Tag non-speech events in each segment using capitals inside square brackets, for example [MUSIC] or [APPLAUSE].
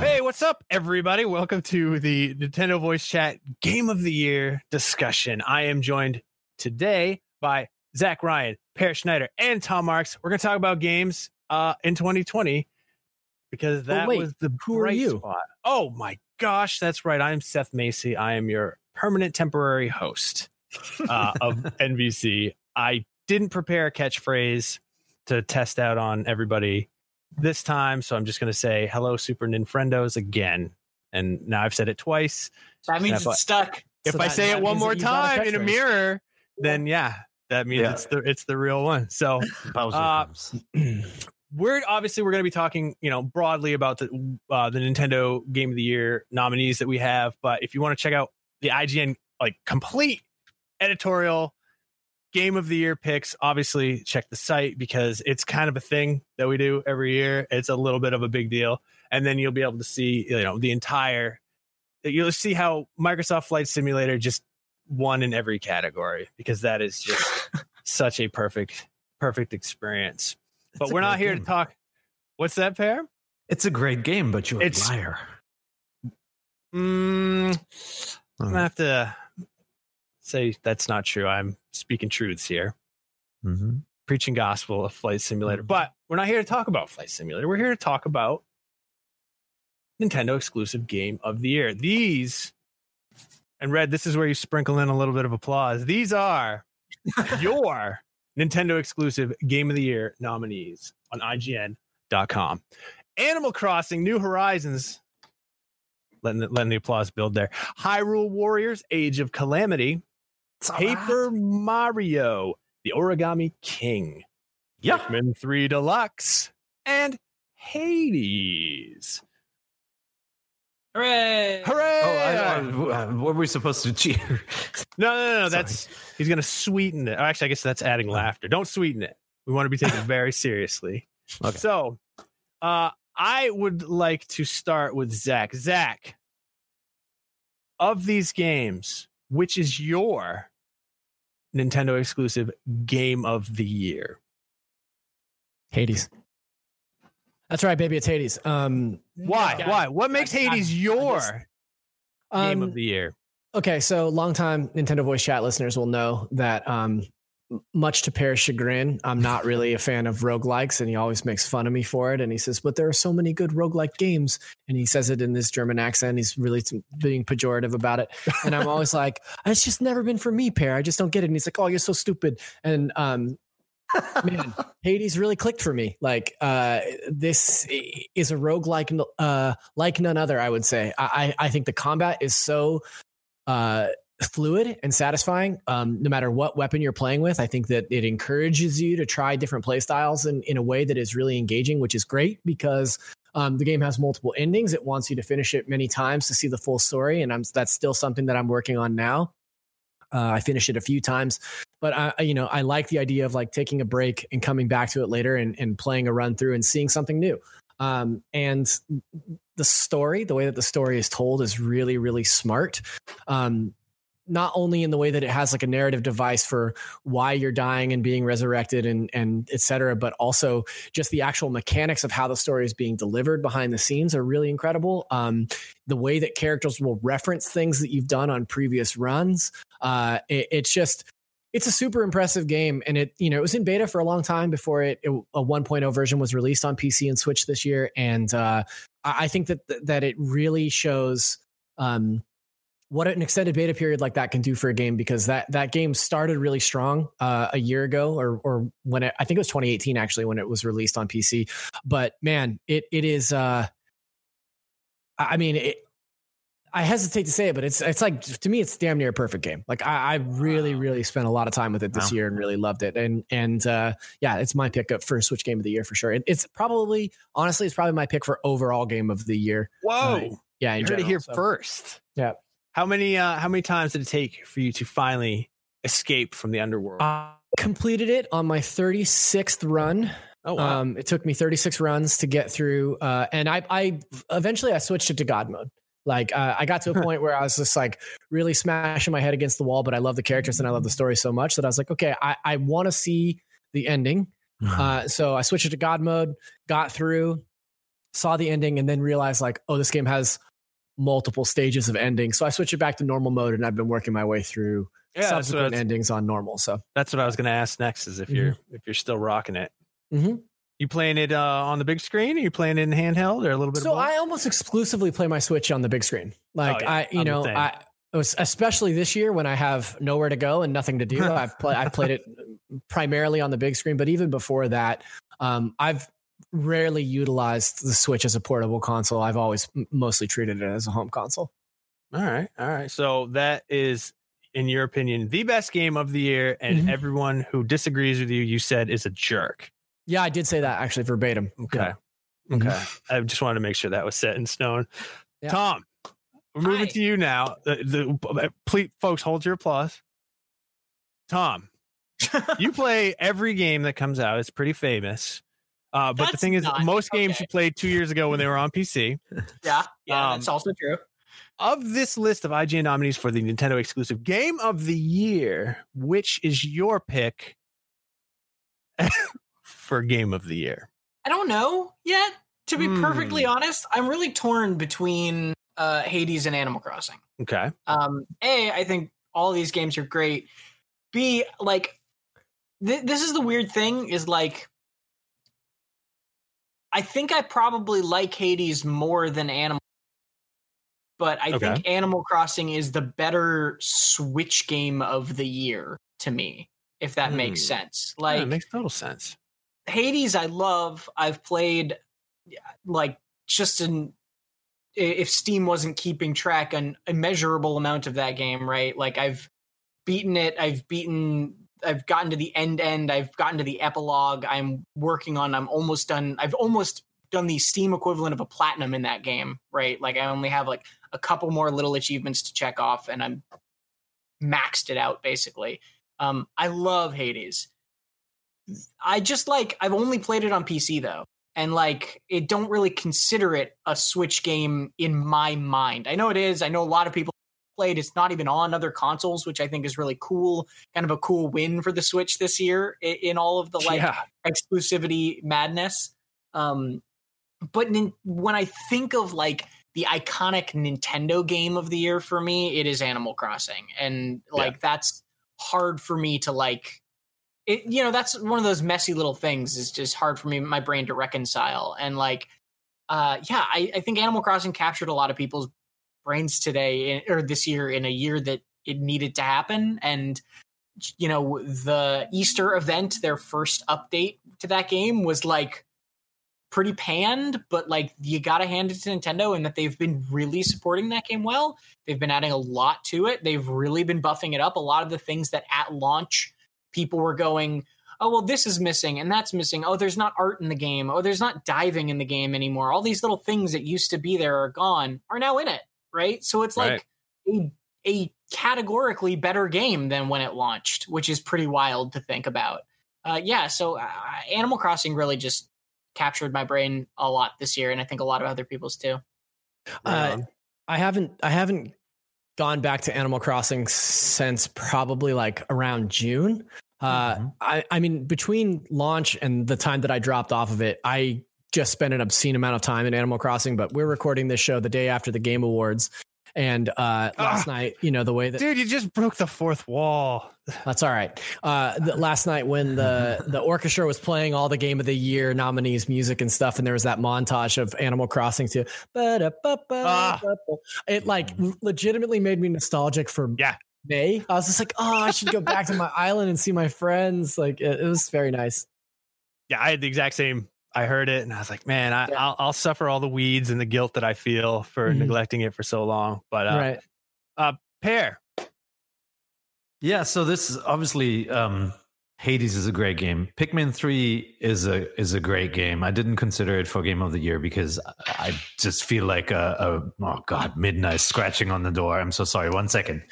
Hey, what's up, everybody? Welcome to the Nintendo Voice Chat Game of the Year discussion. I am joined today by Zach Ryan, Peer Schneider, and Tom Marks. We're going to talk about games uh, in 2020 because that wait, was the who are bright you? spot. Oh my gosh, that's right. I'm Seth Macy. I am your permanent temporary host uh, of [LAUGHS] NVC. I didn't prepare a catchphrase to test out on everybody this time, so I'm just going to say hello, Super Nintendos again. And now I've said it twice. That means That's it's stuck. If So I that- say that it one more you got a time in a mirror, then yeah, that means Yeah. it's the it's the real one. So [LAUGHS] Uh, [CLEARS THROAT] we're obviously we're going to be talking you know broadly about the uh, the Nintendo Game of the Year nominees that we have. But if you want to check out the IGN like complete editorial Game of the Year picks, obviously check the site because it's kind of a thing that we do every year. It's a little bit of a big deal, and then you'll be able to see you know the entire. You'll see how Microsoft Flight Simulator just won in every category because that is just [LAUGHS] such a perfect perfect experience but It's a we're not here to talk. What's that, Peer? It's a great game, but you're It's- a liar. Mm, I'm gonna have to say that's not true. I'm speaking truths here, mhm. preaching gospel of Flight Simulator. But we're not here to talk about Flight Simulator. We're here to talk about Nintendo exclusive game of the year. These, and Red, this is where you sprinkle in a little bit of applause. These are [LAUGHS] your Nintendo exclusive game of the year nominees on IGN.com. Animal Crossing New Horizons. Letting the, letting the applause build there. Hyrule Warriors Age of Calamity. It's Paper right. Mario, The Origami King. Yeah. Pikmin 3 Deluxe. And Hades. Hooray! Hooray! Oh, I, I, what were we supposed to cheer? [LAUGHS] no, no, no, no. That's he's gonna sweeten it. Actually, I guess that's adding laughter. Don't sweeten it. We want to be taken very [LAUGHS] seriously. Okay. So, uh, I would like to start with Zach. Zach, of these games, which is your Nintendo exclusive game of the year? Hades. That's right, baby. It's Hades. Um, Why? Yeah. Why? What makes I- Hades I your just- game um, of the year? okay, so longtime Nintendo Voice Chat listeners will know that, um, much to Peer's chagrin, I'm not really a fan of roguelikes, and he always makes fun of me for it. And he says, "But there are so many good roguelike games," and he says it in this German accent. He's really being pejorative about it, and I'm always [LAUGHS] like, "It's just never been for me, Peer. I just don't get it." And he's like, "Oh, you're so stupid." And um, man, Hades really clicked for me. Like, uh, this is a rogue like uh, like none other. I would say. I I I think the combat is so uh, fluid and satisfying. Um, no matter what weapon you're playing with, I think that it encourages you to try different play styles in in a way that is really engaging, which is great because. Um, the game has multiple endings. It wants you to finish it many times to see the full story, and I'm that's still something that I'm working on now. Uh, I finished it a few times, but I, you know, I like the idea of like taking a break and coming back to it later and, and playing a run through and seeing something new. Um, and the story, the way that the story is told, is really, really smart. Um, not only in the way that it has like a narrative device for why you're dying and being resurrected and and et cetera, but also just the actual mechanics of how the story is being delivered behind the scenes are really incredible. Um, the way that characters will reference things that you've done on previous runs, uh, it, it's just it's a super impressive game and it you know it was in beta for a long time before it, it a 1.0 version was released on pc and switch this year and uh i think that that it really shows um what an extended beta period like that can do for a game because that that game started really strong uh, a year ago or or when it, I think it was 2018 actually when it was released on PC. But man, it it is. Uh, I mean, it, I hesitate to say it, but it's it's like to me, it's damn near a perfect game. Like I, I really, Wow. really spent a lot of time with it this Wow. year and really loved it. And and uh, yeah, it's my pick up for Switch Game of the Year for sure. It, it's probably honestly, it's probably my pick for overall Game of the Year. Whoa! Right. Yeah, you heard it here so. first. Yeah. How many? uh How many times did it take for you to finally escape from the underworld? I completed it on my 36th run. oh wow! Um, it took me 36 runs to get through, uh, and I, I eventually I switched it to God mode. Like uh, I got to a point where I was just like really smashing my head against the wall, but I love the characters and I love the story so much that I was like, okay, I, I want to see the ending. Uh, so I switched it to God mode, got through, saw the ending, and then realized like, oh, this game has multiple stages of ending. So I switched it back to normal mode, and I've been working my way through Yeah, that's what, I subsequent endings on normal. So that's what I was going to ask next. Is if you're if you're still rocking it. Mhm. You playing it uh, on the big screen? Are you playing it in handheld or a little bit? So? I almost exclusively play my Switch on the big screen. Like Oh, yeah. I, you I'm know. I it was especially this year when I have nowhere to go and nothing to do. [LAUGHS] I've played I've played it primarily on the big screen, but even before that, um, I've rarely utilized the Switch as a portable console. I've always mostly treated it as a home console. All right, all right. So that is, in your opinion, the best game of the year, and Mhm. everyone who disagrees with you, you said is a jerk. Yeah, I did say that actually verbatim. Okay. Yeah. Okay. I just wanted to make sure that was set in stone. Yeah. Tom, we're moving Hi. to you now. The, the please, folks, hold your applause. Tom, [LAUGHS] you play every game that comes out. It's pretty famous. Uh, but the thing is, most games you played two years ago when they were on PC. yeah, yeah, [LAUGHS] Um, that's also true. Of this list of IGN nominees for the Nintendo exclusive game of the year, which is your pick [LAUGHS] for game of the year? I don't know yet. To be perfectly Hmm. honest, I'm really torn between uh, Hades and Animal Crossing. Okay. Um, a, I think all these games are great. B, like th- this is the weird thing is like I think I probably like Hades more than Animal, but I Okay. think Animal Crossing is the better Switch game of the year to me, if that makes Hmm. sense. Yeah, Like it makes total sense. Hades, I love. I've played like just an if Steam wasn't keeping track, an immeasurable amount of that game, right? Like I've beaten it. I've beaten. I've gotten to the end end. I've gotten to the epilogue. I'm working on. I'm almost done. I've almost done the Steam equivalent of a platinum in that game, right? Like I only have like a couple more little achievements to check off, and I'm maxed it out basically. Um, I love Hades. I just like I've only played it on PC though. And like it don't really consider it a Switch game in my mind. I know it is. I know a lot of people played. It's not even on other consoles, which I think is really cool. Kind of a cool win for the Switch this year in, in all of the like yeah. exclusivity madness. Um, but nin- when I think of like the iconic Nintendo game of the year for me, it is Animal Crossing, and like that's hard for me to like. It, you know, that's one of those messy little things. It's just hard for me, my brain to reconcile, and like, uh, yeah, I, I think Animal Crossing captured a lot of people's brains today or this year in a year that it needed to happen, and you know the Easter event, their first update to that game was like pretty panned, but like you got to hand it to Nintendo and that they've been really supporting that game well. They've been adding a lot to it. They've really been buffing it up. A lot of the things that at launch people were going, oh, well, this is missing and that's missing. Oh, there's not art in the game. Oh, there's not diving in the game anymore. All these little things that used to be there are gone, are now in it. Right. So it's like a, a categorically better game than when it launched, which is pretty wild to think about. Uh, yeah. So uh, Animal Crossing really just captured my brain a lot this year, and I think a lot of other people's too. Uh, on. I haven't I haven't gone back to Animal Crossing since probably like around June. Uh, Mhm. I, I mean, between launch and the time that I dropped off of it, I just spent an obscene amount of time in Animal Crossing. But we're recording this show the day after the Game Awards, and uh, last Ah. night, you know, the way that Dude, you just broke the fourth wall. that's all right. Uh, the, last night when the the orchestra was playing all the Game of the Year nominees music and stuff, and there was that montage of Animal Crossing too. Ah. It like legitimately made me nostalgic for Yeah. May. I was just like, oh, I should go back to my island and see my friends. Like it, it was very nice. Yeah, I had the exact same. I heard it and I was like, man, I, Yeah. I'll, I'll suffer all the weeds and the guilt that I feel for Mhm. neglecting it for so long. But uh, right. Peer, Yeah, so this is obviously um Hades is a great game. Pikmin 3 is a is a great game. I didn't consider it for game of the year because I I just feel like a, a oh god, midnight scratching on the door. I'm so sorry. One second.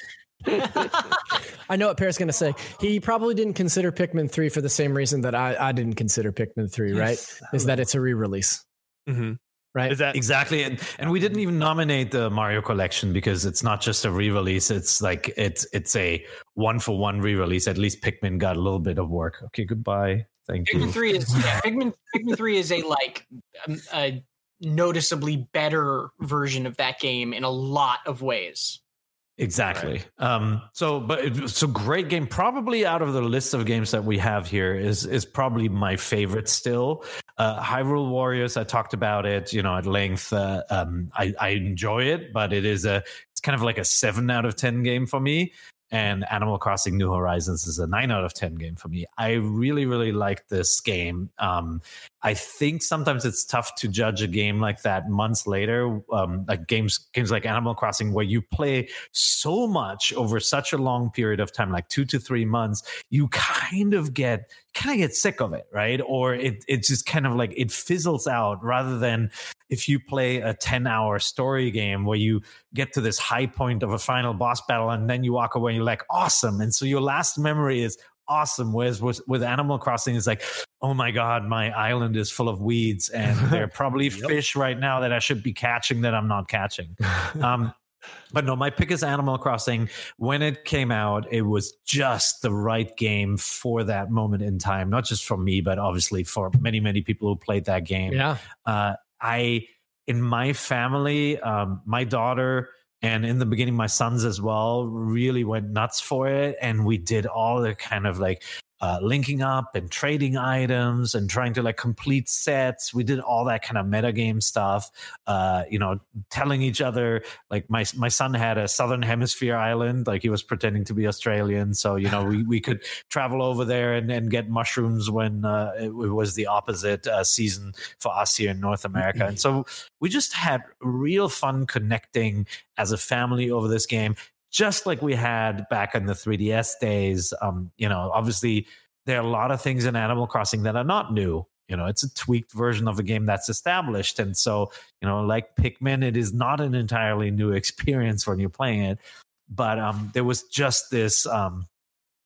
[LAUGHS] I know what Peer's going to say. He probably didn't consider Pikmin 3 for the same reason that I, I didn't consider Pikmin 3, right? Is that it's a re release, Mhm. right? is that Exactly. And and we didn't even nominate the Mario collection because it's not just a re-release. It's like it's it's a one for one re-release. At least Pikmin got a little bit of work. Okay, goodbye. Thank Pikmin you. three is [LAUGHS] yeah, Pikmin Pikmin three is a like um, a noticeably better version of that game in a lot of ways. Exactly. Um, so, but it's a great game. Probably out of the list of games that we have here is is probably my favorite still. Uh, Hyrule Warriors. I talked about it, you know, at length. Uh, um, I, I enjoy it, but it is a it's kind of like a seven out of ten game for me. And Animal Crossing New Horizons is a nine out of ten game for me. I really, really like this game. Um, I think sometimes it's tough to judge a game like that months later. Um, like games, games like Animal Crossing, where you play so much over such a long period of time, like two to three months, you kind of get kind of get sick of it, right? Or it it just kind of like it fizzles out rather than if you play a 10 hour story game where you get to this high point of a final boss battle and then you walk away and you're like, awesome. And so your last memory is awesome. Whereas with, with Animal Crossing, it's like, oh my God, my island is full of weeds and [LAUGHS] there are probably Yep. fish right now that I should be catching that I'm not catching. Um, but no, my pick is Animal Crossing. When it came out, it was just the right game for that moment in time, not just for me, but obviously for many, many people who played that game. Yeah. Uh, I, in my family, um, my daughter, and in the beginning, my sons as well really went nuts for it. And we did all the kind of like uh, linking up and trading items and trying to like complete sets. We did all that kind of metagame stuff. Uh, you know, telling each other like my my son had a Southern Hemisphere island, like he was pretending to be Australian. So you know, we we could [LAUGHS] travel over there and, and get mushrooms when uh, it, it was the opposite uh, season for us here in North America. and so we just had real fun connecting as a family over this game just like we had back in the 3DS days. Um, you know, obviously there are a lot of things in Animal Crossing that are not new. You know, it's a tweaked version of a game that's established. And so, you know, like Pikmin, it is not an entirely new [LAUGHS] experience when you're playing it. But um, there was just this um,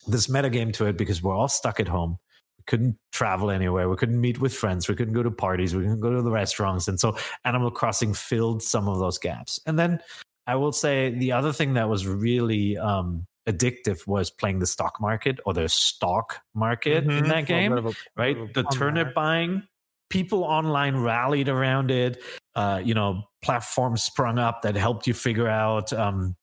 this metagame to it because we're all stuck at home. We couldn't travel anywhere. We couldn't meet with friends. We couldn't go to parties. We couldn't go to the restaurants. And so Animal Crossing filled some of those gaps. And then I will say the other thing that was really um, addictive was playing the stock market or the stock market in Mhm. that game, A little bit of a- right? The turnip buying, people online rallied around it. Uh, you know, platforms sprung up that helped you figure out. Um,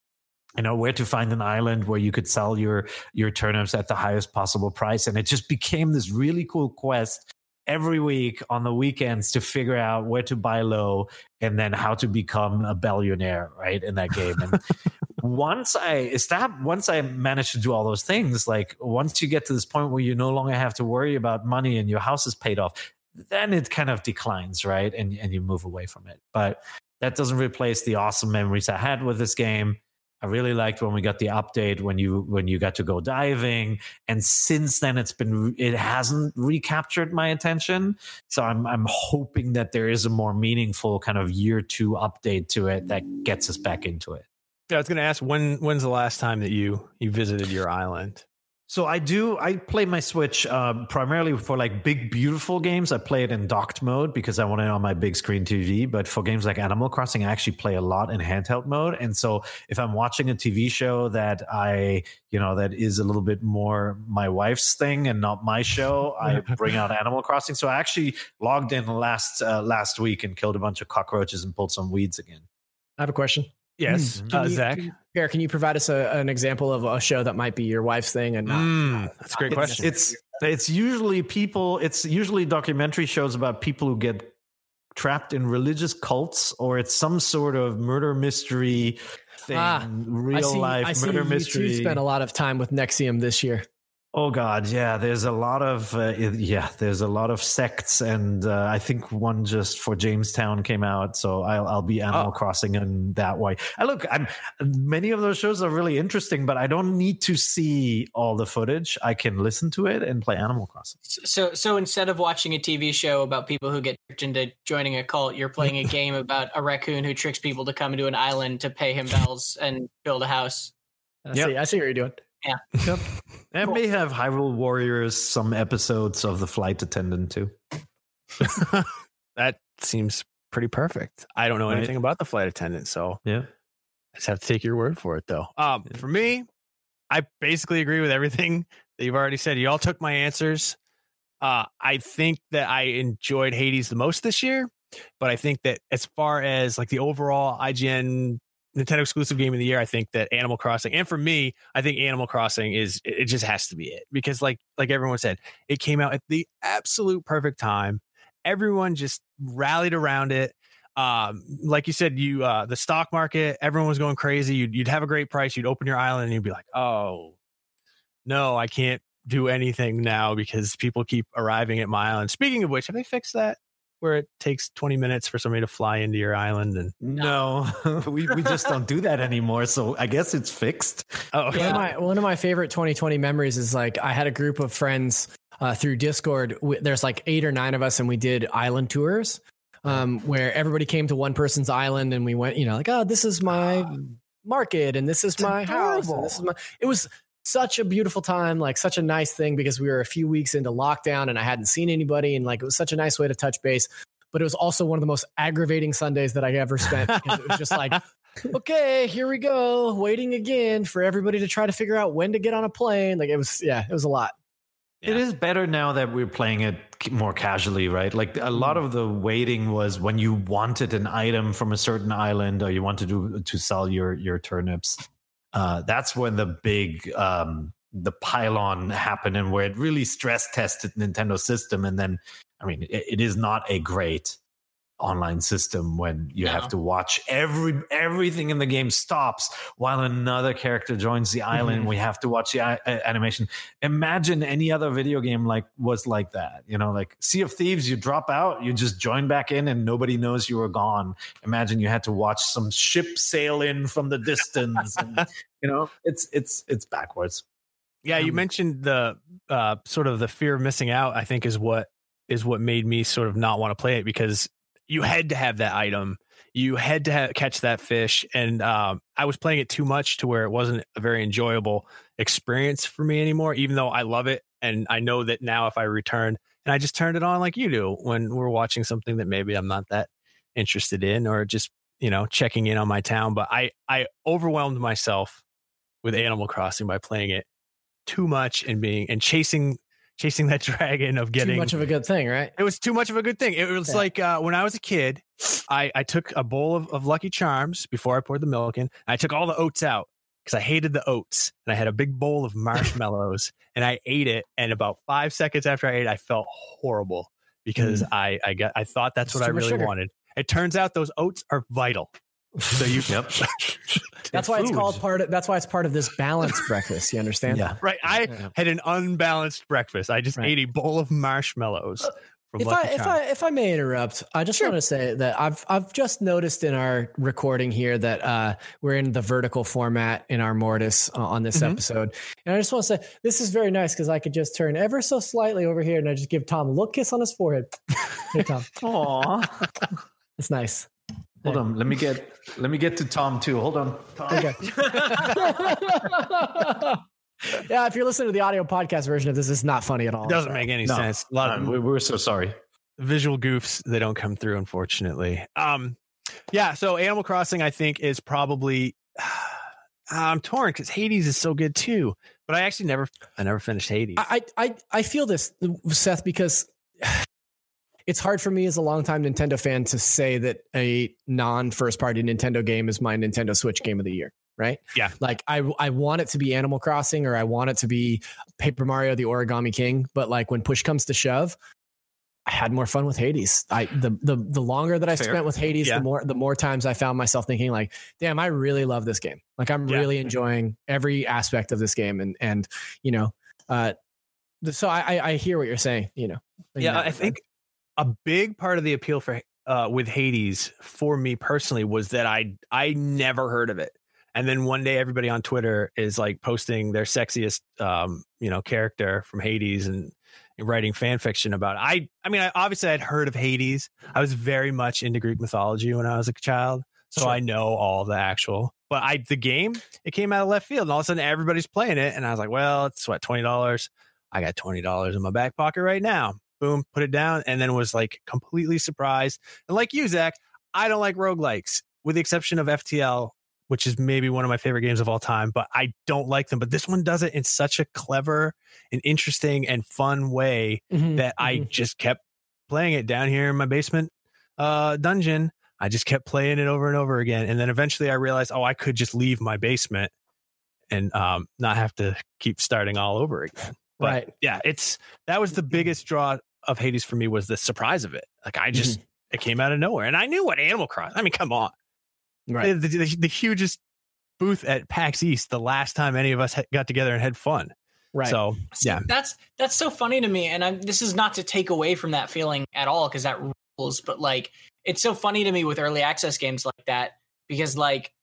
you know where to find an island where you could sell your your turnips at the highest possible price and it just became this really cool quest every week on the weekends to figure out where to buy low and then how to become a billionaire right in that game. And [LAUGHS] once i estab- once i managed to do all those things like once you get to this point where you no longer have to worry about money and your house is paid off then it kind of declines right and and you move away from it. But that doesn't replace the awesome memories i had with this game I really liked when we got the update when you when you got to go diving, and since then it's been it hasn't recaptured my attention. So I'm I'm hoping that there is a more meaningful kind of year two update to it that gets us back into it. Yeah, I was going to ask when when's the last time that you you visited your island? So I do. I play my Switch um, primarily for like big, beautiful games. I play it in docked mode because I want it on my big screen TV. But for games like Animal Crossing, I actually play a lot in handheld mode. And so if I'm watching a TV show that I, you know, that is a little bit more my wife's thing and not my show, I [LAUGHS] bring out Animal Crossing. So I actually logged in last uh, last week and killed a bunch of cockroaches and pulled some weeds again. I have a question. Yes, Mm. uh, you- Zach. Peer, can you provide us a, an example of a show that might be your wife's thing and not? Mm, that's a great It's- question. It's it's usually people. It's usually documentary shows about people who get trapped in religious cults, or it's some sort of murder mystery thing, Ah, real I see, life I see murder you mystery. two spent a lot of time with NXIVM this year. Oh God, yeah. There's a lot of uh, yeah. There's a lot of sects, and uh, I think one just for Jonestown came out. So I'll I'll be Animal Oh. Crossing in that way. I look, I'm many of those shows are really interesting, but I don't need to see all the footage. I can listen to it and play Animal Crossing. So, so instead of watching a TV show about people who get tricked into joining a cult, you're playing a [LAUGHS] game about a raccoon who tricks people to come into an island to pay him bells and build a house. I Yep. see. I see what you're doing. Yep. And Cool. may have Hyrule Warriors some episodes of the flight attendant too. [LAUGHS] that seems pretty perfect. I don't know Right. anything about the flight attendant, so Yeah. I just have to take your word for it, though. Um, Yeah. For me, I basically agree with everything that you've already said. You all took my answers. Uh, I think that I enjoyed Hades the most this year, but I think that as far as like the overall IGN Nintendo exclusive game of the year, I think that Animal Crossing, and for me, I think Animal Crossing is it just has to be it because like like everyone said, it came out at the absolute perfect time. Everyone just rallied around it. Um, like you said, you uh the stock market, everyone was going crazy. You'd you'd have a great price, you'd open your island and you'd be like, oh no, I can't do anything now because people keep arriving at my island. Speaking of which, have they fixed that? Where it takes 20 minutes for somebody to fly into your island and No, [LAUGHS] we, we just don't do that anymore. So I guess it's fixed. oh One, of my, one of my favorite 2020 memories is like I had a group of friends uh, through Discord. We, there's like eight or nine of us, and we did island tours um, where everybody came to one person's island, and we went, you know, like, oh, this is my market, and this is my house, and this is my. It was such a beautiful time, like such a nice thing because we were a few weeks into lockdown, and I hadn't seen anybody, and like it was such a nice way to touch base. But it was also one of the most aggravating Sundays that I ever spent because it was just like [LAUGHS] okay, here we go, waiting again for everybody to try to figure out when to get on a plane. Like it was, yeah, it was a lot. It is better now that we're playing it more casually, right? Like a lot mm. of the waiting was when you wanted an item from a certain island or you wanted to to sell your your turnips. Uh, that's when the big um, the pylon happened and where it really stress tested Nintendo system. And then, I mean, it, it is not a great online system when you No. have to watch every everything in the game stops while another character joins the island we have to watch the I- uh, animation imagine any other video game like was like that you know like sea of thieves you drop out you just join back in and nobody knows you were gone imagine you had to watch some ship sail in from the distance and, [LAUGHS] you know it's it's it's backwards Yeah, you Um, mentioned the uh, sort of the fear of missing out. I think is what is what made me sort of not want to play it because you had to have that item, you had to ha- catch that fish, and um, I was playing it too much to where it wasn't a very enjoyable experience for me anymore. Even though I love it, and I know that now if I return and I just turned it on like you do when we're watching something that maybe I'm not that interested in, or just you know checking in on my town, but I I overwhelmed myself with Animal Crossing by playing it too much and being and chasing chasing that [LAUGHS] dragon of getting Too much of a good thing, right? it was too much of a good thing. It was Yeah. like uh, when I was a kid, I, I took a bowl of, of Lucky Charms before I poured the milk in. I took all the oats out because I hated the oats, and I had a big bowl of marshmallows, [LAUGHS] and I ate it. And about five seconds after I ate, it, I felt horrible because I I got I thought that's It's what I really sugar. wanted. It turns out those oats are vital. So you Yep. [LAUGHS] That's why it's called part of. That's why it's part of this balanced breakfast. You understand? yeah right. I Yeah. had an unbalanced breakfast. I just Right. ate a bowl of marshmallows. From If I Lucky if I if I may interrupt, I just want to say that I've I've just noticed in our recording here that uh, we're in the vertical format in our Mortis uh, on this Mhm. episode, and I just want to say this is very nice because I could just turn ever so slightly over here and I just give Tom a little kiss on his forehead. hey Tom, [LAUGHS] Aw. it's nice. Hold on let me get [LAUGHS] let me get to tom too hold on tom. Okay. [LAUGHS] yeah, if you're listening to the audio podcast version of this, it's not funny at all. it doesn't make any No, sense. A lot of Um, we- we're so sorry visual goofs they don't come through unfortunately um yeah so animal crossing i think is probably [SIGHS] i'm torn because hades is so good too but i actually never i never finished hades I, I I feel this, Seth, because it's hard for me as a longtime Nintendo fan to say that a non first party Nintendo game is my Nintendo Switch game of the year. Right. Yeah. Like I, I want it to be Animal Crossing or I want it to be Paper Mario, the Origami King. But like when push comes to shove, I had more fun with Hades. I the the the longer that I Fair. spent with Hades, Yeah. the more the more times I found myself thinking like, damn, I really love this game. Like I'm Yeah. really enjoying every aspect of this game. And and you know, uh so I I- I hear what you're saying, you know. yeah i think a big part of the appeal for uh with hades for me personally was that i i never heard of it and then one day everybody on twitter is like posting their sexiest um you know character from hades and writing fan fiction about it. i i mean i obviously i'd heard of hades i was very much into greek mythology when i was a child so Sure. i know all the actual but i the game it came out of left field and all of a sudden everybody's playing it and i was like well it's what $20 i got $20 in my back pocket right now boom put it down and then was like completely surprised and like you zach i don't like roguelikes with the exception of ftl which is maybe one of my favorite games of all time, but I don't like them. But this one does it in such a clever and interesting and fun way Mhm, that I mhm. just kept playing it down here in my basement uh, dungeon. I just kept playing it over and over again. And then eventually I realized, oh, I could just leave my basement and um, not have to keep starting all over again. But right. yeah, it's that was the biggest draw of Hades for me was the surprise of it. Like I just mm-hmm. it came out of nowhere, and I knew what Animal Crossing. I mean, come on, Right. the, the, the hugest booth at PAX East the last time any of us had- got together and had fun. Right. So See, yeah, that's that's so funny to me, and I'm, this is not to take away from that feeling at all because that rules. But like, it's so funny to me with early access games like that because like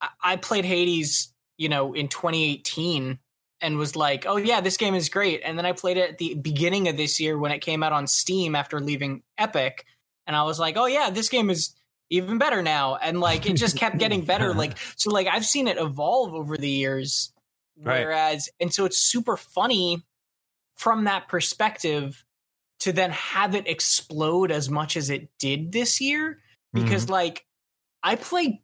I, I played Hades, you know, in 2018 and was like, oh yeah, this game is great, and then I played it at the beginning of this year when it came out on Steam after leaving Epic, and I was like, oh yeah, this game is even better now, and like it just kept getting [LAUGHS] better. Like so, like I've seen it evolve over the years. Right. Whereas, and so it's super funny from that perspective to then have it explode as much as it did this year because mm-hmm. like I played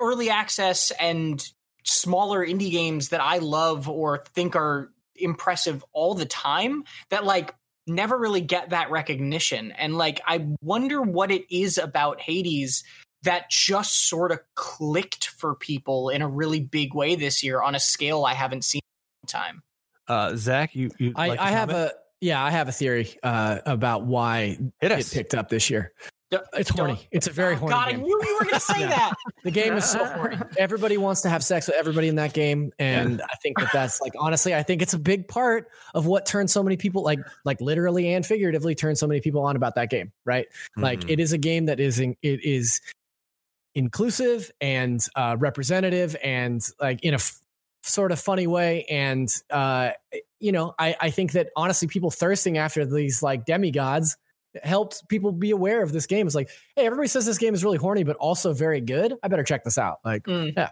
early access and smaller indie games that I love or think are impressive all the time that like never really get that recognition and like I wonder what it is about Hades that just sort of clicked for people in a really big way this year on a scale I haven't seen in time. uh, Zach, you, you I, like I have a yeah, I have a theory uh, about why hit it picked up this year. D- It's don't- horny. It's a very Oh, horny God, I knew you were going [LAUGHS] to say Yeah. that. The game is so horny. Everybody wants to have sex with everybody in that game, and I think that that's like honestly, I think it's a big part of what turns so many people like like literally and figuratively turn so many people on about that game. Right? Like Mhm. it is a game that is in, it is inclusive and uh, representative and like in a f- sort of funny way and uh you know I, I think that honestly people thirsting after these like demigods helped people be aware of this game it's like hey everybody says this game is really horny but also very good i better check this out like Mm.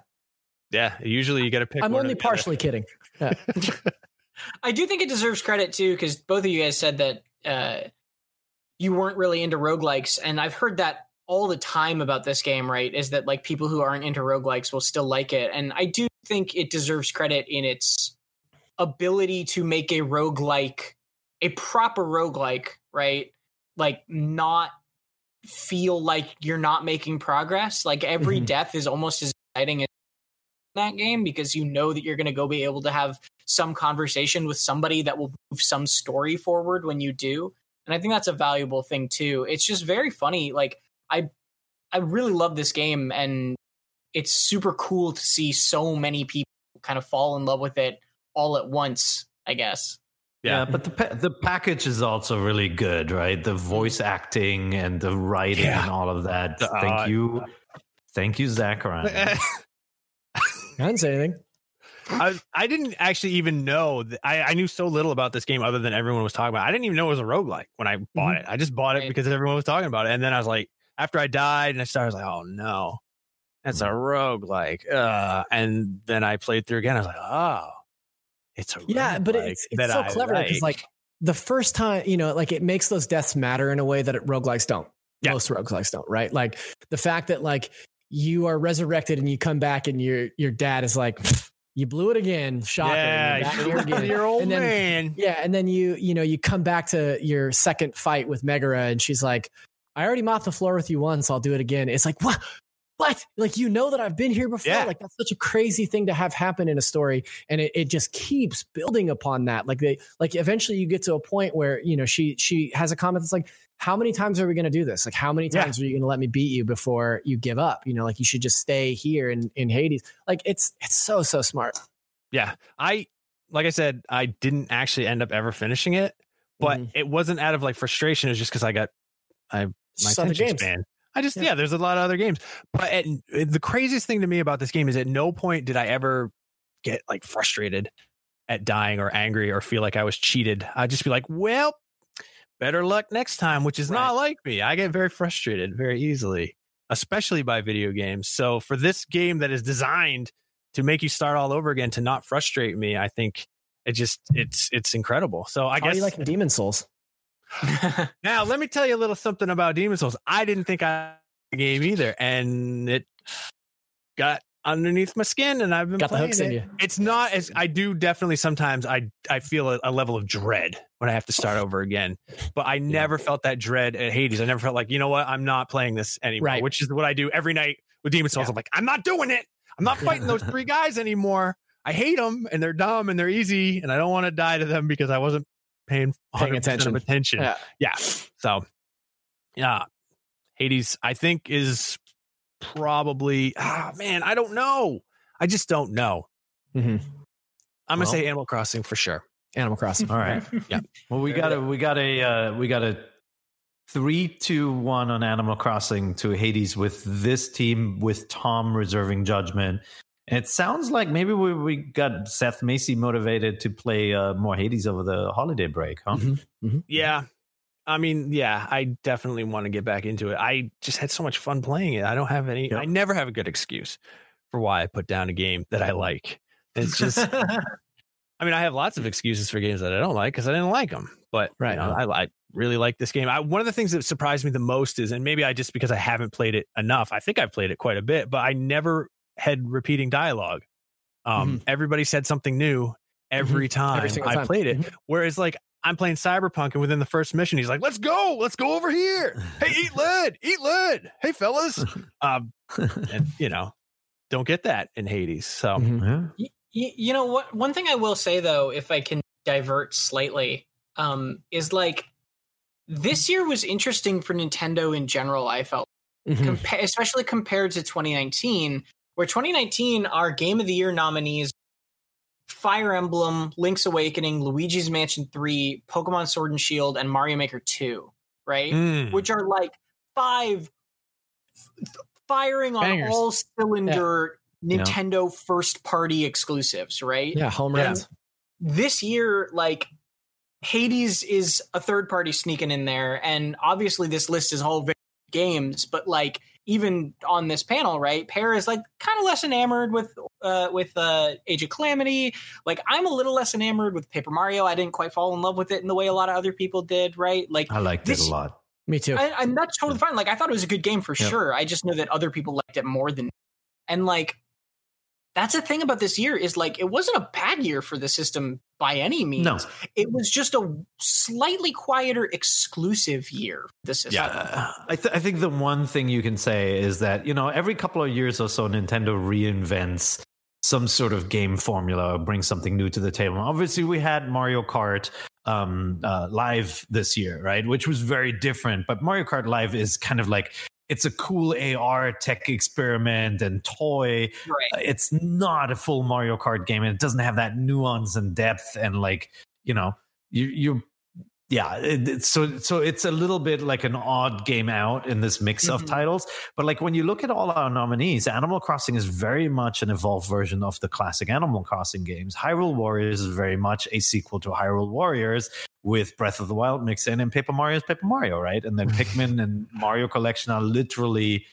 yeah, usually you got to pick. i'm one only the other. partially kidding [LAUGHS] [LAUGHS] I do think it deserves credit too, because both of you guys said that uh, you weren't really into roguelikes. And I've heard that all the time about this game, right? Is that like people who aren't into roguelikes will still like it. And I do think it deserves credit in its ability to make a roguelike, a proper roguelike, right? Like not feel like you're not making progress. Like every Mhm. death is almost as exciting as that game because you know that you're going to go be able to have some conversation with somebody that will move some story forward when you do. And I think that's a valuable thing too. It's just very funny. Like I I really love this game and it's super cool to see so many people kind of fall in love with it all at once, I guess. Yeah, Yeah. but the pa- the package is also really good, right? The voice acting and the writing Yeah. and all of that. Uh, Thank you, thank you, Zach Ryan. [LAUGHS] i didn't say anything I, I didn't actually even know that I, I knew so little about this game other than everyone was talking about. it. I didn't even know it was a roguelike when I bought it. I just bought it Right. because everyone was talking about it. And then I was like, after I died and I started, I was like, oh no, that's a roguelike. Uh, and then I played through again. I was like, oh, it's a yeah but it's, it's so I clever because like the first time you know like it makes those deaths matter in a way that it, roguelikes don't Yeah. most roguelikes don't right like the fact that like you are resurrected and you come back and your your dad is like [LAUGHS] you blew it again shocker and you're yeah, again. your old And then- man. yeah and then you you know you come back to your second fight with megara and she's like i already mopped the floor with you once i'll do it again it's like what what like you know that i've been here before Yeah. like that's such a crazy thing to have happen in a story and it, it just keeps building upon that like they like eventually you get to a point where you know she she has a comment that's like how many times are we going to do this like how many Yeah. times are you going to let me beat you before you give up you know like you should just stay here in in hades like it's it's so so smart Yeah. I, like I said, I didn't actually end up ever finishing it, but Mhm. it wasn't out of like frustration. It was just because I got I my Just attention span. I just Yeah. yeah. there's a lot of other games, but at, eh, the craziest thing to me about this game is at no point did I ever get like frustrated at dying or angry or feel like I was cheated. I'd just be like, well, better luck next time, which is not like me. I get very frustrated very easily, especially by video games. So for this game that is designed to make you start all over again to not frustrate me, I think it just it's it's incredible. So I how guess you like demon souls [LAUGHS] now, let me tell you a little something about Demon Souls. I didn't think I the game either, and it got underneath my skin, and I've been Got the playing hooks in you. It's not as I do definitely sometimes I I feel a, a level of dread when I have to start over again, but I never felt that dread at Hades. I never felt like you know what I'm not playing this anymore, Right. which is what I do every night with Demon Souls. Yeah. I'm like I'm not doing it. I'm not fighting those [LAUGHS] three guys anymore. I hate them and they're dumb and they're easy and I don't want to die to them because I wasn't paying Paying attention. Of attention. Yeah. yeah. So yeah, Hades I think is probably ah man I don't know. I just don't know. hmm I'm gonna say Animal Crossing for sure. Animal Crossing. All right. [LAUGHS] Yeah. Well, we got a we got a uh, we got a three two one on Animal Crossing to Hades with this team with Tom reserving judgment. And it sounds like maybe we, we got Seth Macy motivated to play uh, more Hades over the holiday break, huh? Mhm. Yeah. I mean, yeah, I definitely want to get back into it. I just had so much fun playing it. I don't have any, Yeah. I never have a good excuse for why I put down a game that I like. It's just, [LAUGHS] I mean, I have lots of excuses for games that I don't like because I didn't like them. But Right. you know, I, I really like this game. I, one of the things that surprised me the most is, and maybe I just because I haven't played it enough, I think I've played it quite a bit, but I never had repeating dialogue. Um, Everybody said something new every time Every I time. played it. Mhm. Whereas, like, I'm playing Cyberpunk, and within the first mission, he's like, "Let's go, let's go over here. Hey, eat lead, eat lead. Hey, fellas." [LAUGHS] Um, and you know, don't get that in Hades. So Mhm. Yeah. Y- y- you know what? One thing I will say though, if I can divert slightly, um, is like this year was interesting for Nintendo in general. I felt, Mhm. compa- especially compared to 2019, where 2019 our Game of the Year nominees: Fire Emblem, Link's Awakening, Luigi's Mansion 3, Pokemon Sword and Shield, and Mario Maker 2. Right, mm, which are like five f- firing on Bangers. all cylinder Yeah. Nintendo first party exclusives, right? Yeah, home Yeah. runs. This year, like Hades is a third party sneaking in there, and obviously this list is all very games, but like even on this panel, right? Peer is like kind of less enamored with uh with uh Age of Calamity. Like I'm a little less enamored with Paper Mario. I didn't quite fall in love with it in the way a lot of other people did, right? Like I liked This- it a lot. Me too. I, and that's totally fine. Like I thought it was a good game for Yeah. sure. I just know that other people liked it more than, and like that's the thing about this year is like it wasn't a bad year for the system by any means. No. It was just a slightly quieter exclusive year the system. Yeah, I, th- I think the one thing you can say is that you know every couple of years or so, Nintendo reinvents some sort of game formula, or brings something new to the table. Obviously, we had Mario Kart um, uh, Live this year, right, which was very different. But Mario Kart Live is kind of like it's a cool AR tech experiment and toy Right. Uh, it's not a full Mario Kart game, and it doesn't have that nuance and depth and like you know you you yeah it, so so it's a little bit like an odd game out in this mix of Mhm. titles but like when you look at all our nominees animal crossing is very much an evolved version of the classic animal crossing games. Hyrule warriors is very much a sequel to hyrule warriors with breath of the wild mixed in and paper mario is paper mario right? And then [LAUGHS] pikmin and mario collection are literally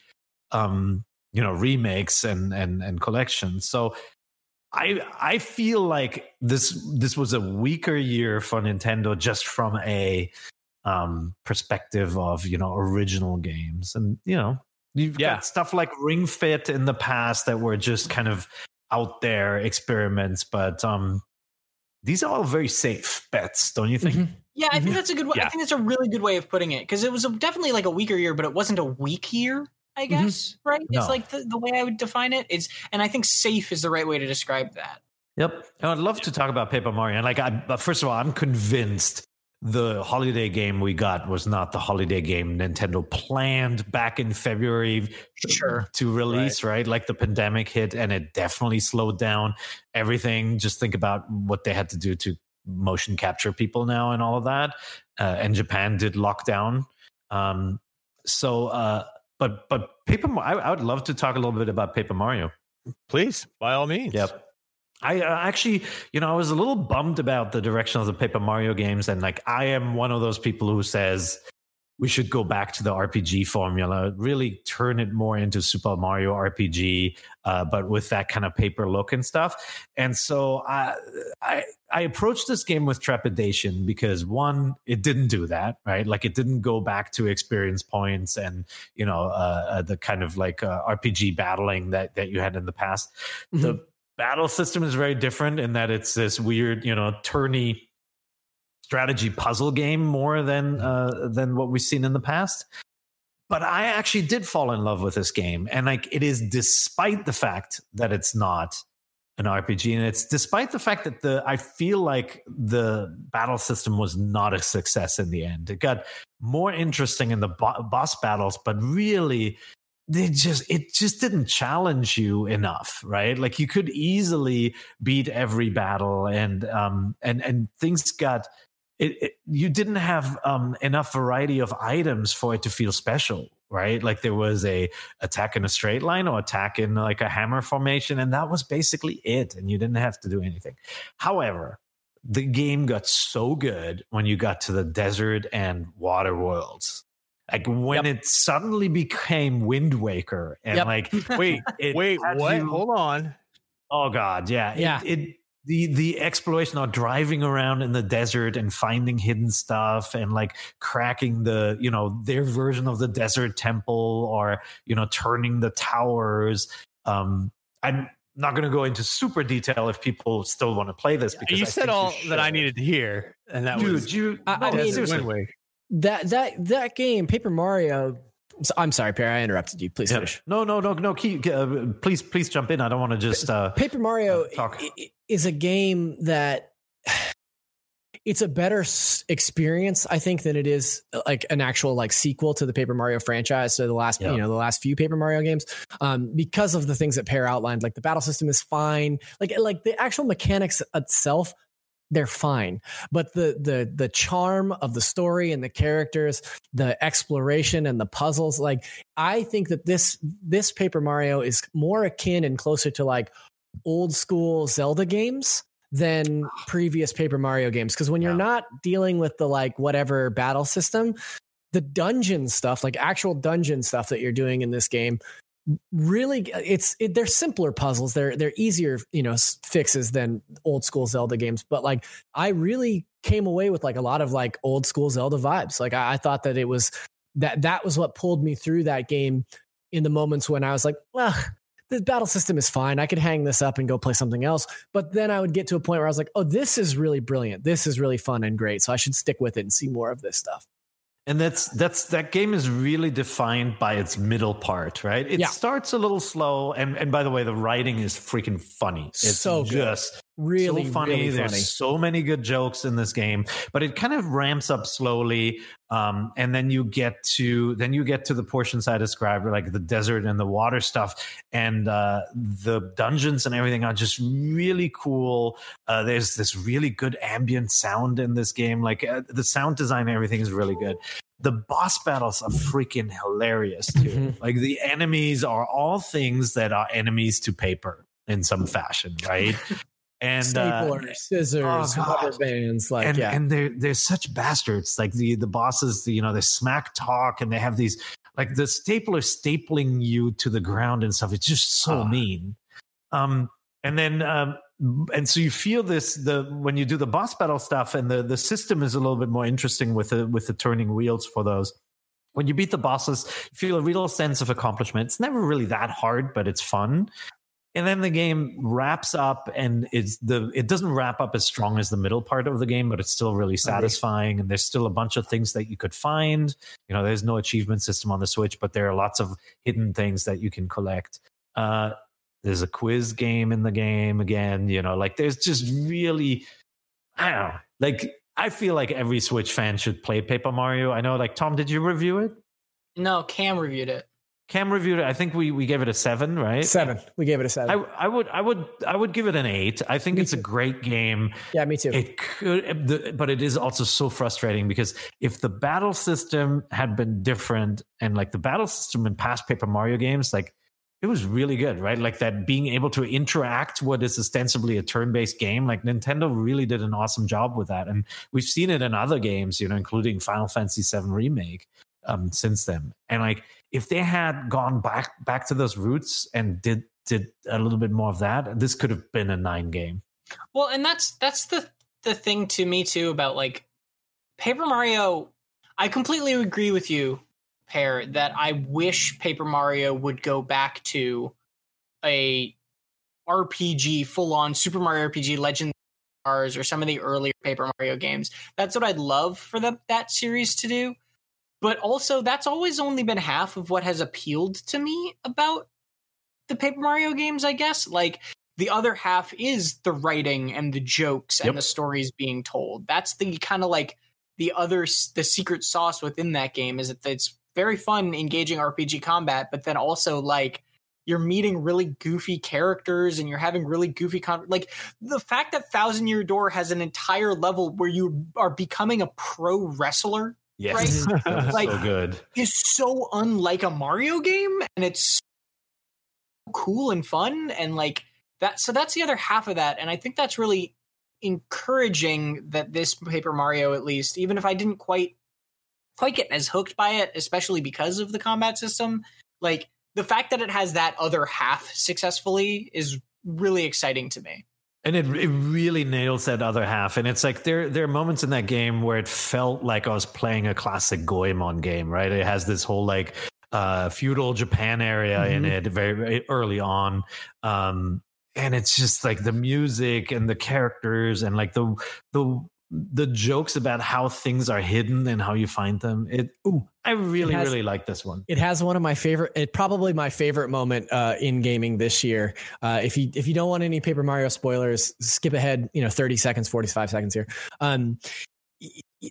um you know remakes and and and collections. So i i feel like this this was a weaker year for nintendo just from a um perspective of you know original games and you know you've Yeah. got stuff like ring fit in the past that were just kind of out there experiments but um these are all very safe bets don't you think Mhm. Yeah, I think that's a good way. I think that's a really good way of putting it because it was a, definitely like a weaker year, but it wasn't a weak year. I guess right. No. It's like the, the way I would define it. It's and I think safe is the right way to describe that. Yep. And I'd love to talk about Paper Mario. And like, I, but first of all, I'm convinced the holiday game we got was not the holiday game Nintendo planned back in February Sure. to release, right. Like the pandemic hit and it definitely slowed down everything. Just think about what they had to do to motion capture people now and all of that. Uh, and Japan did lockdown. Um, so, uh, but but Paper, I, I would love to talk a little bit about Paper Mario. please, by all means. Yep. I uh, actually, you know, I was a little bummed about the direction of the Paper Mario games, and like, I am one of those people who says we should go back to the RPG formula, really turn it more into Super Mario RPG, uh, but with that kind of paper look and stuff. And so I, I, I approached this game with trepidation because one, it didn't do that, right? Like it didn't go back to experience points and you know uh, uh, the kind of like uh, RPG battling that that you had in the past. Mm-hmm. The battle system is very different in that it's this weird, you know, turny strategy puzzle game more than uh, than what we've seen in the past. But I actually did fall in love with this game, and like it is despite the fact that it's not an RPG, and it's despite the fact that the I feel like the battle system was not a success in the end. It got more interesting in the bo- boss battles, but really they just it just didn't challenge you enough right like you could easily beat every battle and um and and things got it, it, you didn't have um, enough variety of items for it to feel special right? Like there was a attack in a straight line or attack in like a hammer formation and that was basically it and you didn't have to do anything. However the game got so good when you got to the desert and water worlds. Like when yep. it suddenly became wind waker and yep. like [LAUGHS] wait wait what? you, hold on. Oh god yeah. Yeah. it, it the the exploration or driving around in the desert and finding hidden stuff and like cracking the you know their version of the desert temple or you know turning the towers um i'm not going to go into super detail if people still want to play this because you I said all that I needed to hear, and that Dude, was you. I, I mean, that that that game, Paper Mario, I'm sorry, Perry. I interrupted you. Please finish. No, no, no, no. Keep, uh, please, please jump in. I don't want to just uh, Paper Mario uh, talk. Is a game that it's a better experience, I think, than it is uh, like an actual like sequel to the Paper Mario franchise. So the last, you know, the last few Paper Mario games, um, because of the things that Peer outlined, like the battle system is fine, like like the actual mechanics itself they're fine but the the the charm of the story and the characters the exploration and the puzzles like i think that this this paper mario is more akin and closer to like old school zelda games than ah. previous paper mario games. Because when you're yeah. not dealing with the like whatever battle system the dungeon stuff like actual dungeon stuff that you're doing in this game really it's it, they're simpler puzzles. They're they're easier you know fixes than old school zelda games. But like i really came away with like a lot of like old school zelda vibes. Like i, I thought that it was that that was what pulled me through that game in the moments when i was like well the battle system is fine. I could hang this up and go play something else. But then i would get to a point where i was like oh this is really brilliant. This is really fun and great. So i should stick with it and see more of this stuff. And that's that's that game is really defined by its middle part right? It yeah. starts a little slow. And and by the way the writing is freaking funny. It's so just really so funny. Really There's funny. so many good jokes in this game, but it kind of ramps up slowly, um, and then you get to then you get to the portions I described, like the desert and the water stuff, and uh, the dungeons and everything are just really cool. Uh, there's this really good ambient sound in this game, like uh, the sound design, and everything is really good the boss battles are freaking hilarious too. Mm-hmm. Like the enemies are all things that are enemies to paper in some fashion, right? [LAUGHS] and stapler, uh, scissors, oh, rubber bands, like and, yeah. and they're they're such bastards. Like the the bosses, you know, they smack talk and they have these like the stapler stapling you to the ground and stuff. It's just so oh. mean. Um, and then um, and so you feel this the when you do the boss battle stuff, and the the system is a little bit more interesting with the with the turning wheels for those. When you beat the bosses, you feel a real sense of accomplishment. It's never really that hard, but it's fun and then the game wraps up and it's the it doesn't wrap up as strong as the middle part of the game but it's still really satisfying. And there's still a bunch of things that you could find. You know there's no achievement system on the switch but there are lots of hidden things that you can collect. Uh there's a quiz game in the game again you know like there's just really i don't know like i feel like every switch fan should play paper mario. I know like tom did you review it? No cam reviewed it Cam reviewed it. I think we we gave it a seven, right? Seven. We gave it a seven. I, I would I would I would give it an eight. I think me it's too. a great game. Yeah, me too. It could, but it is also so frustrating because if the battle system had been different and like the battle system in past Paper Mario games, like it was really good, right? Like that being able to interact what is ostensibly a turn-based game. Like Nintendo really did an awesome job with that, and we've seen it in other games, you know, including Final Fantasy VII Remake. um, since then. And like, if they had gone back back to those roots and did did a little bit more of that, this could have been a nine game. Well, and that's that's the the thing to me too about like Paper Mario. I completely agree with you, Peer, that I wish Paper Mario would go back to a RPG, full on Super Mario RPG, Legend or some of the earlier Paper Mario games. That's what I'd love for the, that series to do. But also, that's always only been half of what has appealed to me about the Paper Mario games, I guess. Like, the other half is the writing and the jokes Yep. and the stories being told. That's the kind of like the other the secret sauce within that game is that it's very fun engaging RPG combat, but then also like you're meeting really goofy characters and you're having really goofy con- like the fact that Thousand Year Door has an entire level where you are becoming a pro wrestler Yes, [LAUGHS] was Like- so good. is so unlike a Mario game and it's so cool and fun and like that so that's the other half of that and I think that's really encouraging that this Paper Mario at least even if I didn't quite quite get as hooked by it especially because of the combat system like the fact that it has that other half successfully is really exciting to me. And it, it really nails that other half. And it's like there there are moments in that game where it felt like I was playing a classic Goemon game, right? It has this whole like uh feudal Japan area in Mhm. it very, very early on. Um and it's just like the music and the characters and like the the the jokes about how things are hidden and how you find them. It ooh, I really, has- really like this one. It has one of my favorite, it probably my favorite moment uh, in gaming this year. Uh, if you if you don't want any Paper Mario spoilers, skip ahead, you know, thirty seconds, forty five seconds here. Um,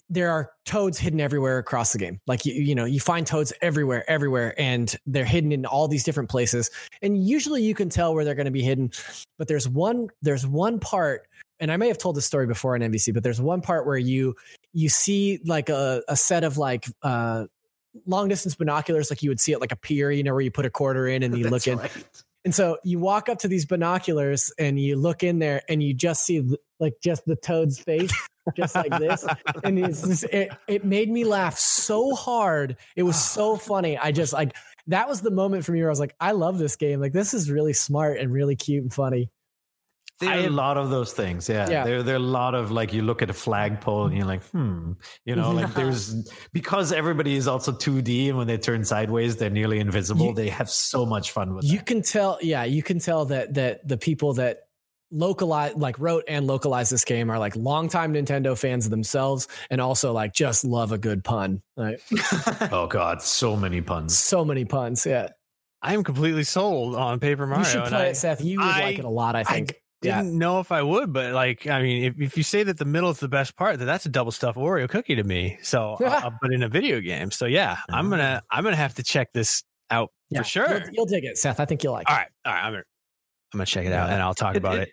there are toads hidden everywhere across the game. Like you, you know, you find toads everywhere, everywhere, and they're hidden in all these different places. And usually, you can tell where they're going to be hidden. But there's one, there's one part, and I may have told this story before on NVC, but there's one part where you you see like a, a set of like uh long distance binoculars like you would see at like a pier, you know, where you put a quarter in and [LAUGHS] you look in. right. And so you walk up to these binoculars and you look in there and you just see like just the toad's face, just like this. And it's just, it, it made me laugh so hard. It was so [SIGHS] funny. I just like that was the moment for me where I was like, I love this game. Like this is really smart and really cute and funny. There I are a lot of those things. Yeah. Yeah. There, there are a lot of like, you look at a flagpole and you're like, hmm, you know, like [LAUGHS] there's, because everybody is also 2D and when they turn sideways, they're nearly invisible. You- they have so much fun with You that. can tell, yeah, you can tell that that the people that localize like wrote and localized this game are like longtime Nintendo fans themselves and also like just love a good pun. Like [LAUGHS] Oh God, so many puns. so many puns. Yeah. I am completely sold on Paper Mario. you should and play I it, Seth. You would I- like it a lot, I I think. Yeah. didn't know if I would, but like, I mean, if, if you say that the middle is the best part, that that's a double stuffed Oreo cookie to me. So, [LAUGHS] uh, uh, but in a video game, so yeah, I'm gonna I'm gonna have to check this out Yeah, for sure. You'll, you'll dig it, Seth. I think you'll like all it. right, all right, I'm gonna I'm gonna check it out Yeah. and I'll talk about it.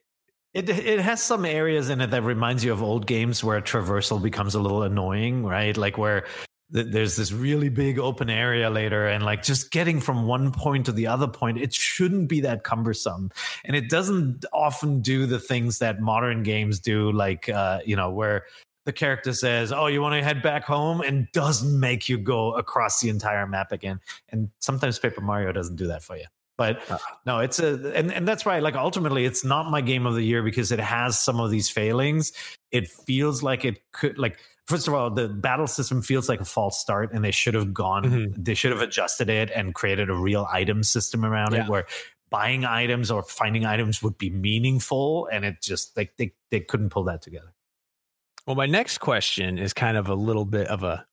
It, it has some areas in it that reminds you of old games where traversal becomes a little annoying, right? Like where there's this really big open area later, and like just getting from one point to the other point, it shouldn't be that cumbersome, and it doesn't often do the things that modern games do, like uh, you know where the character says, "Oh, you want to head back home," and doesn't make you go across the entire map again. And sometimes Paper Mario doesn't do that for you. But no, it's a and, and that's why like ultimately it's not my game of the year because it has some of these failings. It feels like it could like first of all, the battle system feels like a false start and they should have gone Mhm. they should have adjusted it and created a real item system around Yeah. it where buying items or finding items would be meaningful and it just like they, they couldn't pull that together. Well, my next question is kind of a little bit of a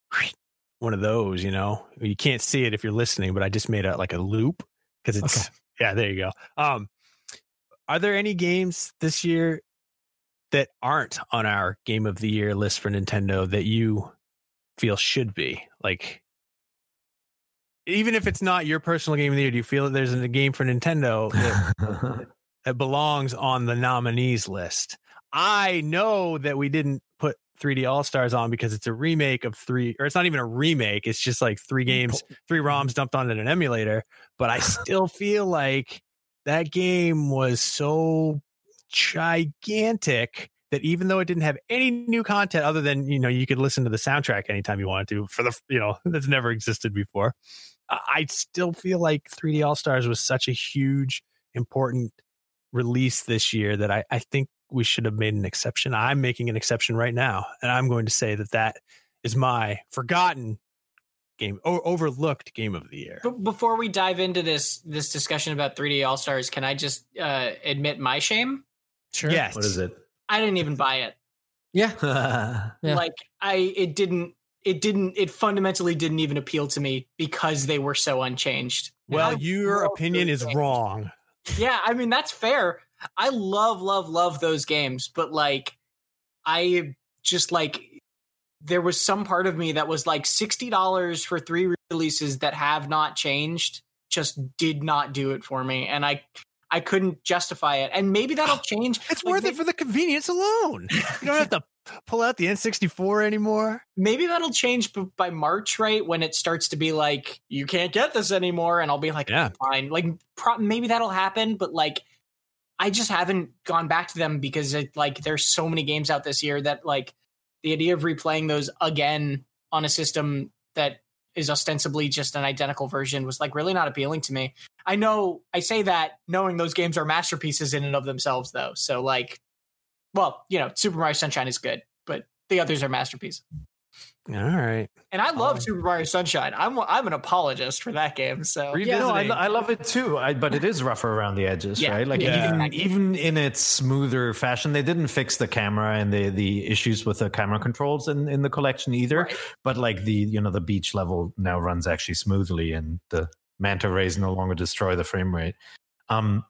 one of those, you know. You can't see it if you're listening, but I just made a like a loop because it's yeah, there you go. Um are there any games this year that aren't on our game of the year list for Nintendo that you feel should be? Like even if it's not your personal game of the year, do you feel that there's a game for Nintendo that [LAUGHS] that belongs on the nominees list. I know that we didn't put 3D All Stars on because it's a remake of three, or it's not even a remake. It's just like three games, three ROMs dumped onto an emulator. But I [LAUGHS] still feel like that game was so gigantic that even though it didn't have any new content other than you know you could listen to the soundtrack anytime you wanted to for the you know [LAUGHS] that's never existed before i still feel like 3d all stars was such a huge important release this year that I, I think we should have made an exception i'm making an exception right now and i'm going to say that that is my forgotten game or overlooked game of the year But before we dive into this this discussion about 3D All Stars, can I just uh, admit my shame? Sure. yes what is it? I didn't even buy it. Yeah. [LAUGHS] Yeah. Like I, it didn't. It didn't. It fundamentally didn't even appeal to me because they were so unchanged. Well I your love opinion is games. wrong Yeah, I mean that's fair. I love, love, love those games, but like, I just like there was some part of me that was like sixty dollars for three releases that have not changed. Just did not do it for me, and I I couldn't justify it. And maybe that'll [SIGHS] change. It's Like, worth it for the convenience alone. You don't have to [LAUGHS] pull out the N64 anymore. maybe that'll change by March, right? When it starts to be like you can't get this anymore, and I'll be like, Yeah. fine. Like pro- maybe that'll happen, but like I just haven't gone back to them because it, like there's so many games out this year that like the idea of replaying those again on a system that is ostensibly just an identical version was like really not appealing to me. I know I say that knowing those games are masterpieces in and of themselves though. So like well, you know, Super Mario Sunshine is good, but the others are masterpieces. All right. And I love Um, Super Mario Sunshine. I'm I'm an apologist for that game. So Yeah, no, I, I love it too. I, but it is rougher around the edges, Yeah, right? Like yeah. even even in its smoother fashion, they didn't fix the camera and the the issues with the camera controls in, in the collection either. Right. But like the you know the beach level now runs actually smoothly, and the manta rays no longer destroy the frame rate. Um,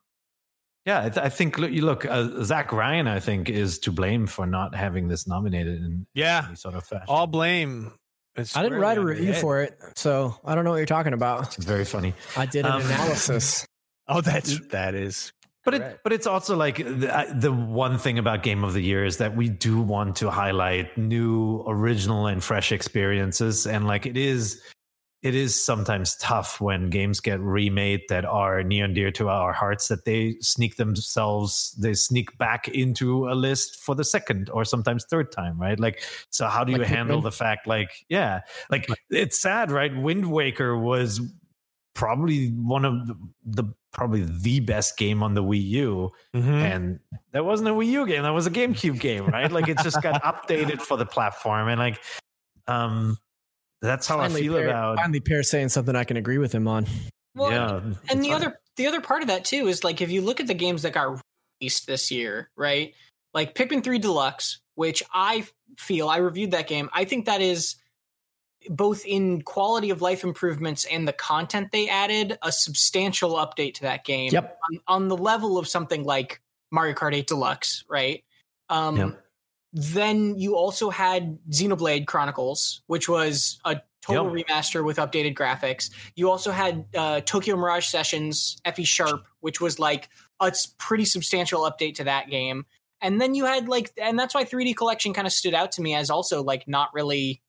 yeah, I, th- I think look, you look uh, Zach Ryan. I think is to blame for not having this nominated in Yeah. any sort of fashion. All blame. I didn't write a review head. for it, so I don't know what you're talking about. it's very funny. I did an Um, analysis. [LAUGHS] Oh, that's that is. But it, but it's also like the, the one thing about Game of the Year is that we do want to highlight new, original, and fresh experiences, and like it is, it is sometimes tough when games get remade that are near and dear to our hearts that they sneak themselves, they sneak back into a list for the second or sometimes third time, right? Like, so how do you Like handle the fact, like, yeah, like it's sad, right? Wind Waker was probably one of the, the probably the best game on the Wii U, Mhm. and that wasn't a Wii U game. That was a GameCube game, right? Like it just got [LAUGHS] updated for the platform, and like, um, that's how I feel Peer, about. finally Peer saying something I can agree with him on. well, yeah, and it's the fine. other the other part of that too is like if you look at the games that got released this year, right? Like Pikmin 3 Deluxe, which I feel I reviewed that game. I think that is both in quality of life improvements and the content they added a substantial update to that game. Yep. on, on the level of something like Mario Kart 8 Deluxe, right? Um, Yep. Then you also had Xenoblade Chronicles, which was a total remaster with updated graphics. You also had uh, Tokyo Mirage Sessions, FE Sharp, which was like a pretty substantial update to that game. And then you had like, and that's why 3D Collection kind of stood out to me as also like not really.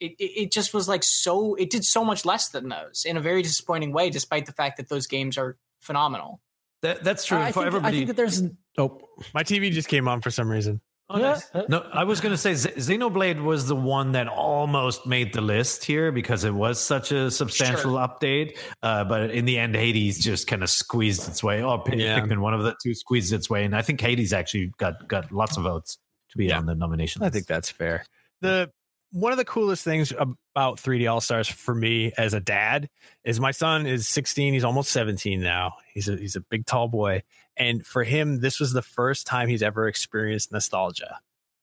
It, it, it just was like so. It did so much less than those in a very disappointing way, despite the fact that those games are phenomenal. That, that's true I for think, everybody. I think that there's oh My TV just came on for some reason. Oh, nice. No, I was going to say Z- Xenoblade was the one that almost made the list here because it was such a substantial update. Uh, but in the end, Hades just kind of squeezed its way. Oh, P- Yeah. Pikmin, one of the two, squeezed its way, and I think Hades actually got got lots of votes to be Yeah. on the nomination. I think that's fair. The one of the coolest things about 3D All Stars for me as a dad is my son is 16. He's almost 17 now. He's a he's a big tall boy, and for him, this was the first time he's ever experienced nostalgia,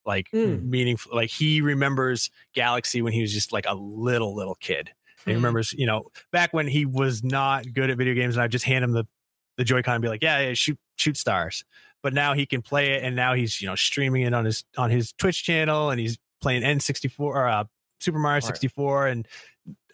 like Mm. meaningful. Like he remembers Galaxy when he was just like a little little kid. He Hmm. remembers, you know, back when he was not good at video games, and I just hand him the the Joy-Con and be like, yeah, yeah, shoot shoot stars. But now he can play it, and now he's you know streaming it on his on his Twitch channel, and he's playing N64 or uh, Super Mario 64, and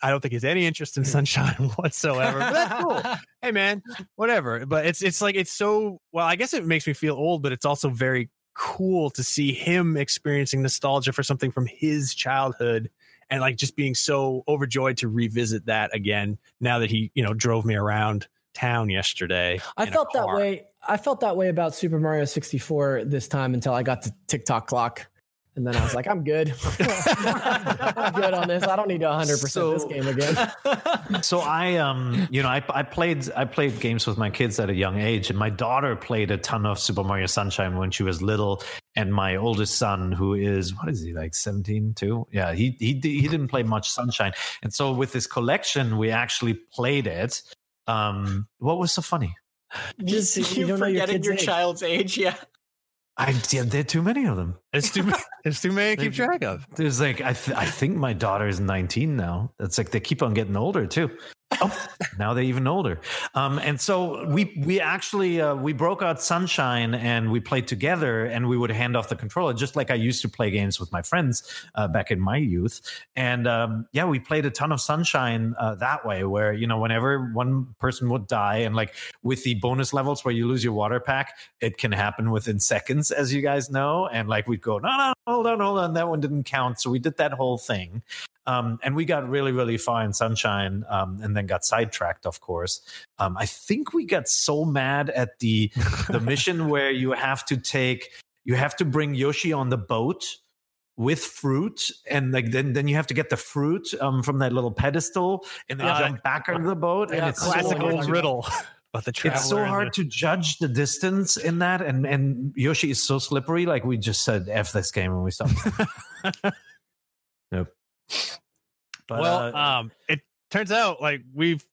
I don't think he has any interest in hmm. Sunshine [LAUGHS] whatsoever. But that's cool. [LAUGHS] hey man, whatever. But it's it's like it's so well. I guess it makes me feel old, but it's also very cool to see him experiencing nostalgia for something from his childhood and like just being so overjoyed to revisit that again now that he you know drove me around town yesterday. I felt that way. I felt that way about Super Mario 64 this time until I got to Tick Tock Clock. And then I was like, I'm good. [LAUGHS] I'm good on this. I don't need to 100% this game again. [LAUGHS] so I um you know I I played I played games with my kids at a young age and my daughter played a ton of Super Mario Sunshine when she was little and my oldest son who is what is he like 17 too yeah he he he didn't play much Sunshine and so with this collection we actually played it um what was so funny Just- you you don't know your forgetting kid's your, age. child's age. Yeah. I yeah, there are too many of them. It's too it's [LAUGHS] too many to keep track of. there's like I th- I think my daughter is 19 now. That's like they keep on getting older too oh, now they're even older. Um, and so we we actually uh, we broke out Sunshine and we played together, and we would hand off the controller just like I used to play games with my friends uh, back in my youth. And um, yeah, we played a ton of Sunshine uh, that way, where you know whenever one person would die, and like with the bonus levels where you lose your water pack, it can happen within seconds, as you guys know. And like we'd go, no, no, hold on, hold on, that one didn't count. So we did that whole thing. Um, and we got really, really far in Sunshine, um, and then got sidetracked. Of course, um, I think we got so mad at the [LAUGHS] the mission where you have to take, you have to bring Yoshi on the boat with fruit, and like then then you have to get the fruit um, from that little pedestal, and then Yeah. jump back on the boat, and it's classic so Classical hard to- riddle. [LAUGHS] It's so hard the- to judge the distance in that, and and Yoshi is so slippery. Like we just said, "f this game" and we stopped. [LAUGHS] yep. But, well, uh, um, it turns out like we've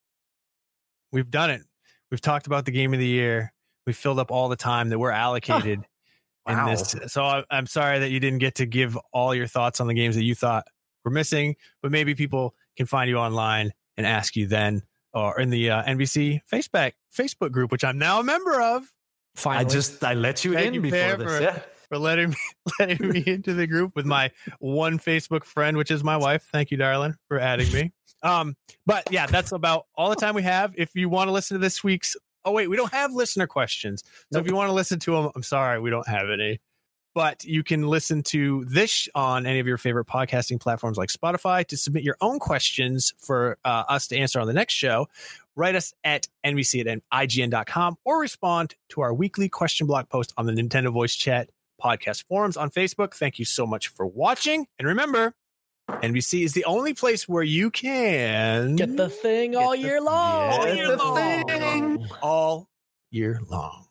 we've done it. We've talked about the game of the year. We filled up all the time that we're allocated Wow. in this. So I, I'm sorry that you didn't get to give all your thoughts on the games that you thought were missing, but maybe people can find you online and ask you then, or in the uh, NVC Facebook Facebook group, which I'm now a member of. I just I let you Thank in you, before this. for- Yeah. For letting me [LAUGHS] letting me into the group with my one Facebook friend, which is my wife. Thank you, darling, for adding me. Um, but yeah, that's about all the time we have. If you want to listen to this week's, oh wait, we don't have listener questions. So if you want to listen to them, I'm sorry, we don't have any. But you can listen to this on any of your favorite podcasting platforms like Spotify to submit your own questions for uh, us to answer on the next show. Write us at nvc at ign.com or respond to our weekly question block post on the Nintendo Voice Chat podcast forums on Facebook. Thank you so much for watching. And remember, NVC is the only place where you can get the thing all year long. All year long. all year long.